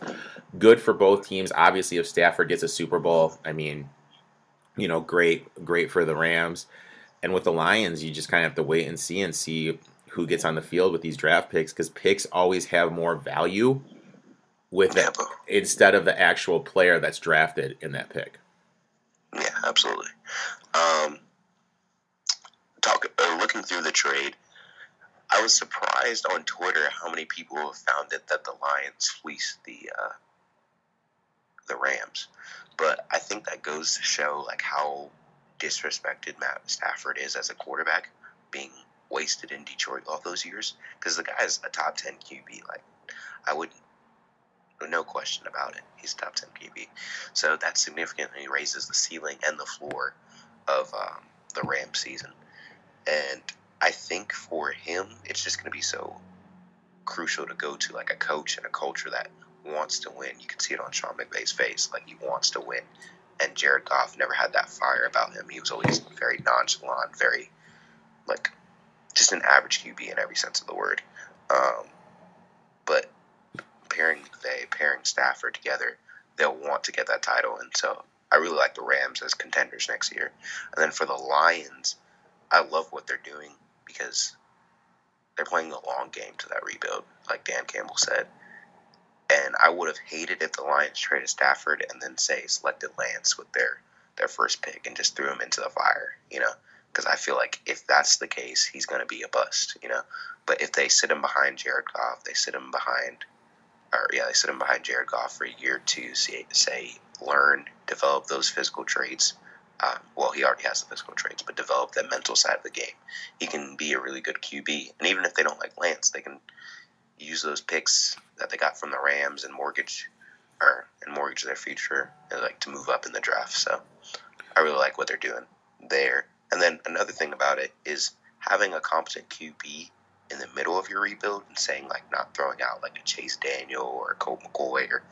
good for both teams. Obviously, if Stafford gets a Super Bowl, I mean, you know, great, great for the Rams. And with the Lions, you just kind of have to wait and see and see who gets on the field with these draft picks because picks always have more value with it instead of the actual player that's drafted in that pick. Yeah, absolutely. Um, talk, uh, looking through the trade, I was surprised on Twitter how many people have found it that the Lions fleeced the uh, the Rams. But I think that goes to show like how disrespected Matt Stafford is as a quarterback, being wasted in Detroit all those years. Because the guy's a top ten QB. Like I wouldn't no question about it. He's top 10 QB. So that significantly raises the ceiling and the floor of um, the Rams season. And I think for him, it's just going to be so crucial to go to like a coach and a culture that wants to win. You can see it on Sean McVay's face. Like he wants to win. And Jared Goff never had that fire about him. He was always very nonchalant, very like just an average QB in every sense of the word. Um, but pairing they pairing Stafford together, they'll want to get that title. And so I really like the Rams as contenders next year. And then for the Lions, I love what they're doing because they're playing the long game to that rebuild, like Dan Campbell said. And I would have hated if the Lions traded Stafford and then say selected Lance with their their first pick and just threw him into the fire, you know, because I feel like if that's the case, he's going to be a bust, you know. But if they sit him behind Jared Goff, they sit him behind, or yeah, they sit him behind Jared Goff for a year to say, say learn, develop those physical traits. Uh, well, he already has the physical traits, but develop that mental side of the game. He can be a really good QB, and even if they don't like Lance, they can use those picks that they got from the Rams and mortgage or and mortgage their future and like to move up in the draft. So I really like what they're doing there. And then another thing about it is having a competent QB in the middle of your rebuild and saying like not throwing out like a Chase Daniel or a Colt McCoy or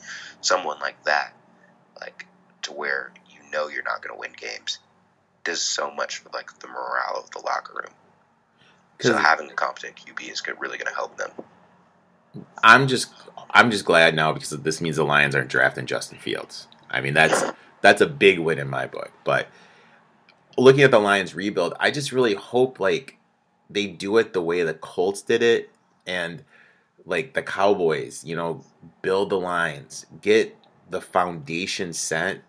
someone like that, like to where know you're not going to win games, does so much for like the morale of the locker room. So having a competent QB is good, really going to help them. I'm just I'm just glad now because this means the Lions aren't drafting Justin Fields. I mean that's that's a big win in my book. But looking at the Lions rebuild, I just really hope like they do it the way the Colts did it and like the Cowboys, you know, build the lines, get the foundation set,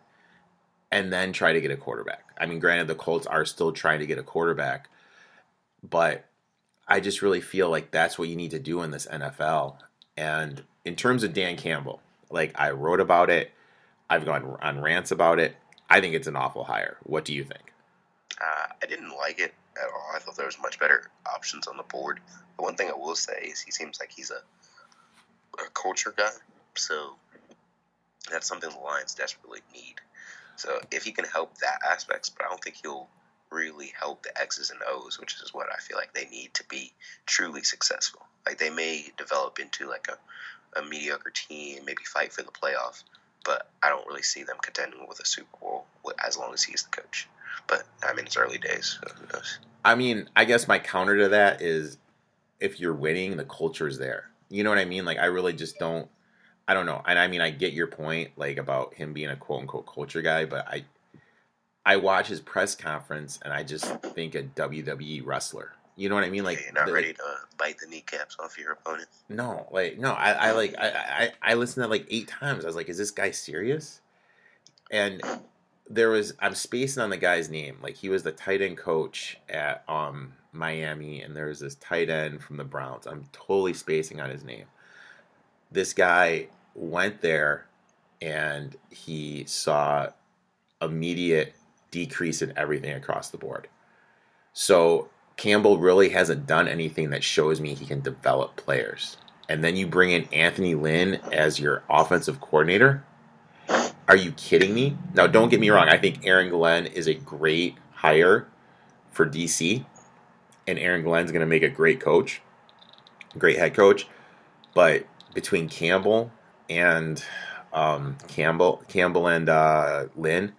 and then try to get a quarterback. I mean, granted, the Colts are still trying to get a quarterback, but I just really feel like that's what you need to do in this NFL. And in terms of Dan Campbell, like I wrote about it, I've gone on rants about it. I think it's an awful hire. What do you think? Uh, I didn't like it at all. I thought there was much better options on the board. The one thing I will say is he seems like he's a, a culture guy. So that's something the Lions desperately need. So if he can help that aspects, but I don't think he'll really help the X's and O's, which is what I feel like they need to be truly successful. Like they may develop into like a, a mediocre team, maybe fight for the playoff, but I don't really see them contending with a Super Bowl as long as he's the coach. But I mean, it's early days. So I mean, I guess my counter to that is if you're winning, the culture is there. You know what I mean? Like, I really just don't. I don't know. And I mean, I get your point, like about him being a quote unquote culture guy, but I, I watch his press conference and I just think a WWE wrestler. You know what I mean? Like, you're not the, ready to bite the kneecaps off your opponent. No, like, no. I, I like, I, I, I listened to like eight times. I was like, is this guy serious? And there was I'm spacing on the guy's name. Like he was the tight end coach at um Miami, and there was this tight end from the Browns. I'm totally spacing on his name. This guy went there and he saw immediate decrease in everything across the board. So Campbell really hasn't done anything that shows me he can develop players. And then you bring in Anthony Lynn as your offensive coordinator are you kidding me? Now, don't get me wrong. I think Aaron Glenn is a great hire for DC, and Aaron Glenn's going to make a great coach, great head coach. But between Campbell and um, Campbell, Campbell and uh, Lynn,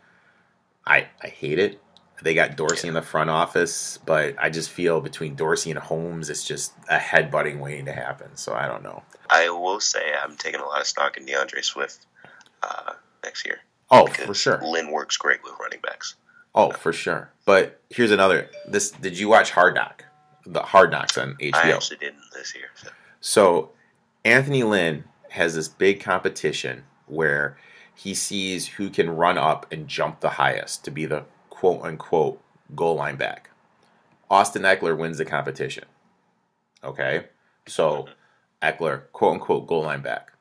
I I hate it. They got Dorsey in the front office, but I just feel between Dorsey and Holmes, it's just a headbutting waiting to happen. So I don't know. I will say I'm taking a lot of stock in D'Andre Swift. Uh, next year. Oh, for sure. Lynn works great with running backs. Oh, for sure. But here's another. This did you watch Hard Knock? The Hard Knocks on HBO. I actually didn't this year. So. so Anthony Lynn has this big competition where he sees who can run up and jump the highest to be the quote unquote goal line back. Austin Ekeler wins the competition. Okay? So mm-hmm. Quote unquote, goal line back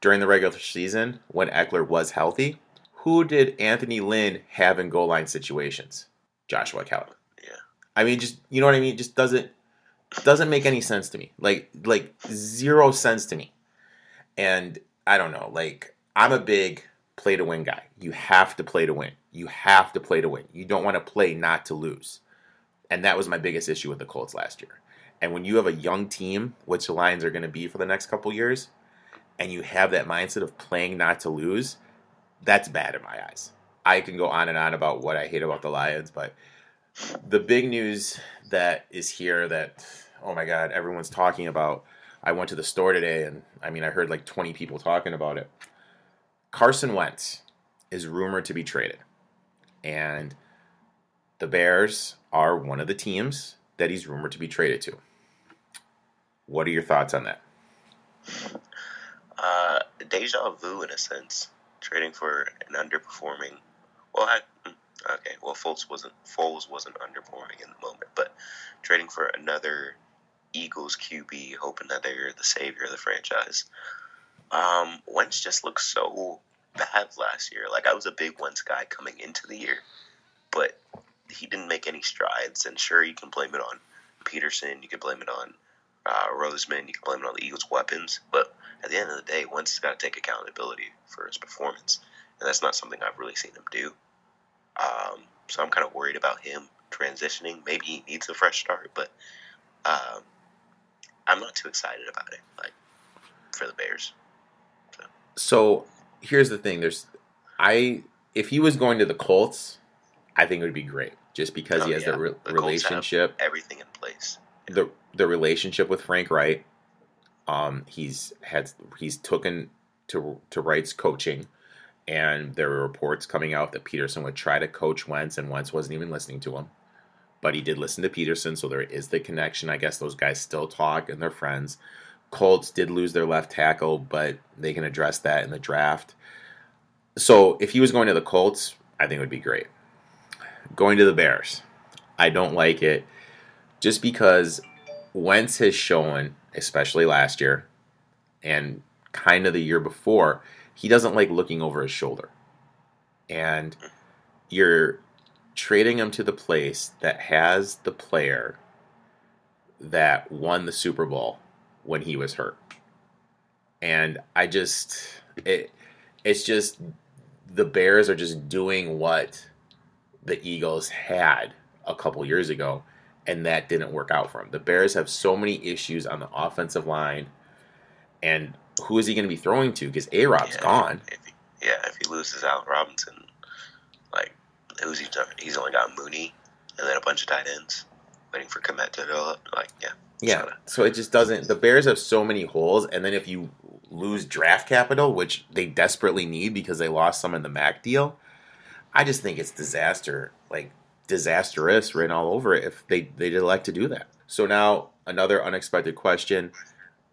during the regular season when Eckler was healthy, who did Anthony Lynn have in goal line situations? Joshua Kelley. Yeah. I mean, just you know what I mean. It just doesn't doesn't make any sense to me. Like like zero sense to me. And I don't know. Like I'm a big play to win guy. You have to play to win. You have to play to win. You don't want to play not to lose. And that was my biggest issue with the Colts last year. And when you have a young team, which the Lions are going to be for the next couple years, and you have that mindset of playing not to lose, that's bad in my eyes. I can go on and on about what I hate about the Lions, but the big news that is here that, oh my God, everyone's talking about. I went to the store today and I mean, I heard like 20 people talking about it. Carson Wentz is rumored to be traded. And the Bears are one of the teams that he's rumored to be traded to. What are your thoughts on that? Uh, deja vu in a sense, trading for an underperforming. Well, I, hmm, okay, well Foles wasn't Foles wasn't underperforming in the moment, but trading for another Eagles QB, hoping that they're the savior of the franchise. Um, Wentz just looked so bad last year. Like I was a big Wentz guy coming into the year, but he didn't make any strides. And sure, you can blame it on Pederson, you can blame it on uh, Roseman, you can blame it on the Eagles' weapons, but at the end of the day, Wentz has got to take accountability for his performance, and that's not something I've really seen him do. Um, so I'm kind of worried about him transitioning. Maybe he needs a fresh start, but um, I'm not too excited about it. Like for the Bears. So. so here's the thing: there's, I if he was going to the Colts, I think it would be great, just because oh, he has yeah. the, re- the relationship, everything in place. Yeah. The the relationship with Frank Reich. Um, he's had he's taken to to Reich's coaching, and there were reports coming out that Pederson would try to coach Wentz, and Wentz wasn't even listening to him. But he did listen to Pederson, so there is the connection. I guess those guys still talk and they're friends. Colts did lose their left tackle, but they can address that in the draft. So if he was going to the Colts, I think it would be great. Going to the Bears, I don't like it just because Wentz has shown, especially last year and kind of the year before, he doesn't like looking over his shoulder. And you're trading him to the place that has the player that won the Super Bowl when he was hurt. And I just it it's just the Bears are just doing what the Eagles had a couple years ago and that didn't work out for him. The Bears have so many issues on the offensive line and who is he going to be throwing to because A-Rob's yeah, gone. If he, yeah, if he loses Allen Robinson, who's he? He's only got Mooney and then a bunch of tight ends waiting for Kmet to develop. Like, yeah, yeah. So it just doesn't. The Bears have so many holes, and then if you lose draft capital, which they desperately need because they lost some in the Mac deal, I just think it's disaster, like disastrous written all over it if they they did like to do that. So now another unexpected question: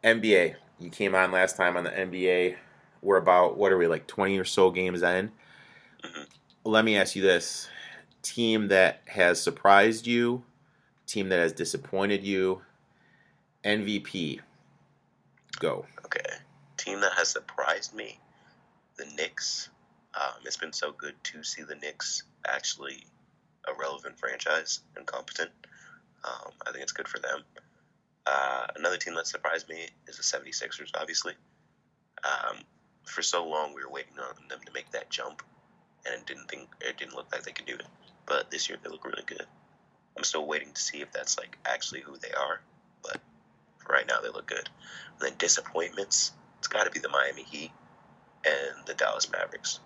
NBA. You came on last time on the NBA. We're about what are we like twenty or so games in? Mm-hmm. Let me ask you this: team that has surprised you, team that has disappointed you, MVP. Go. Okay. Team that has surprised me. The Knicks. Um, it's been so good to see the Knicks actually a relevant franchise and competent. Um, I think it's good for them. Uh, another team that surprised me is the 76ers, obviously. Um, for so long, we were waiting on them to make that jump, and didn't think it didn't look like they could do it. But this year, they look really good. I'm still waiting to see if that's like actually who they are, but right now they look good. And then disappointments, it's got to be the Miami Heat and the Dallas Mavericks.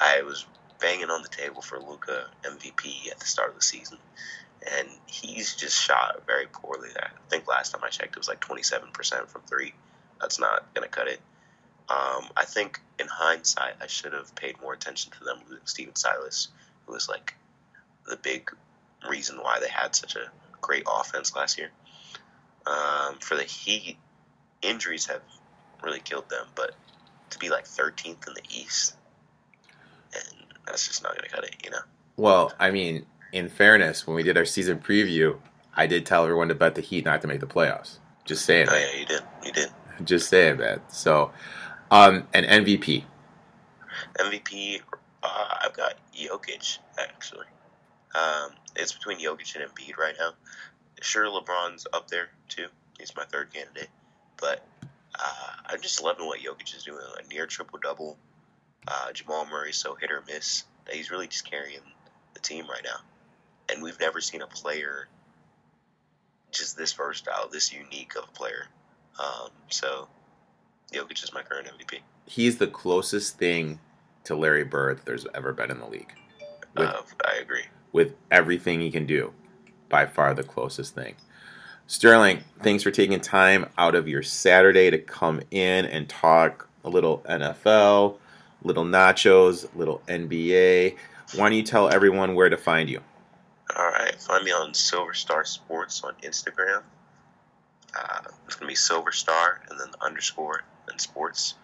I was banging on the table for Luka MVP at the start of the season, and he's just shot very poorly. I think last time I checked, it was like 27% from three. That's not gonna cut it. Um, I think in hindsight, I should have paid more attention to them losing Stephen Silas, who was like the big reason why they had such a great offense last year. Um, for the Heat, injuries have really killed them, but to be like 13th in the East, and that's just not going to cut it, you know? Well, I mean, in fairness, when we did our season preview, I did tell everyone to bet the Heat not to make the playoffs. Just saying. Oh, yeah, you did. You did. Just saying that. So, um, an MVP. MVP, uh, I've got Jokic, actually. Um, it's between Jokic and Embiid right now sure LeBron's up there too. He's my third candidate, but uh, I'm just loving what Jokic is doing. A near triple double. Uh, Jamal Murray so hit or miss that he's really just carrying the team right now, and we've never seen a player just this versatile, this unique of a player. Um, so Jokic is my current MVP. He's the closest thing to Larry Bird there's ever been in the league. With, uh, I agree. With everything he can do by far the closest thing. Sterling, thanks for taking time out of your Saturday to come in and talk a little NFL, little nachos, little NBA. Why don't you tell everyone where to find you? All right, find me on Silver Star Sports on Instagram. Uh, it's gonna be Silver Star and then the underscore and sports.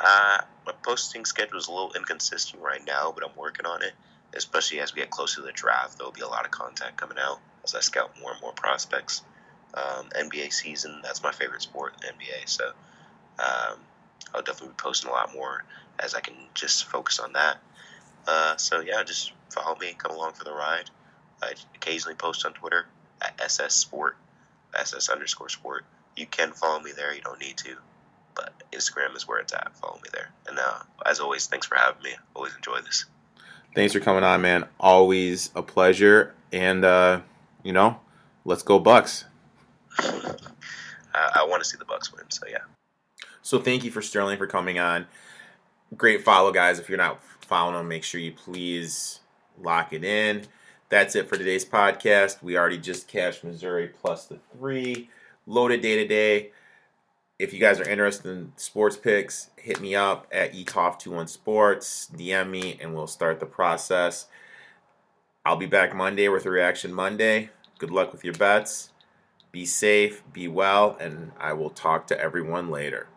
Uh, my posting schedule is a little inconsistent right now, but I'm working on it. Especially as we get closer to the draft, there'll be a lot of content coming out as I scout more and more prospects. Um, NBA season, that's my favorite sport, NBA. So um, I'll definitely be posting a lot more as I can just focus on that. Uh, so yeah, just follow me, and come along for the ride. I occasionally post on Twitter at SS Sport, SS underscore Sport. You can follow me there. You don't need to, but Instagram is where it's at. Follow me there. And uh, as always, thanks for having me. Always enjoy this. Thanks for coming on, man. Always a pleasure. And uh, you know, let's go Bucks. uh, [laughs] I want to see the Bucks win. So yeah. So thank you for Sterling for coming on. Great follow, guys. If you're not following him, make sure you please lock it in. That's it for today's podcast. We already just cashed Missouri plus the three. Loaded day to day. If you guys are interested in sports picks, hit me up at etoff21 sports. DM me and we'll start the process. I'll be back Monday with a reaction Monday. Good luck with your bets. Be safe, be well, and I will talk to everyone later.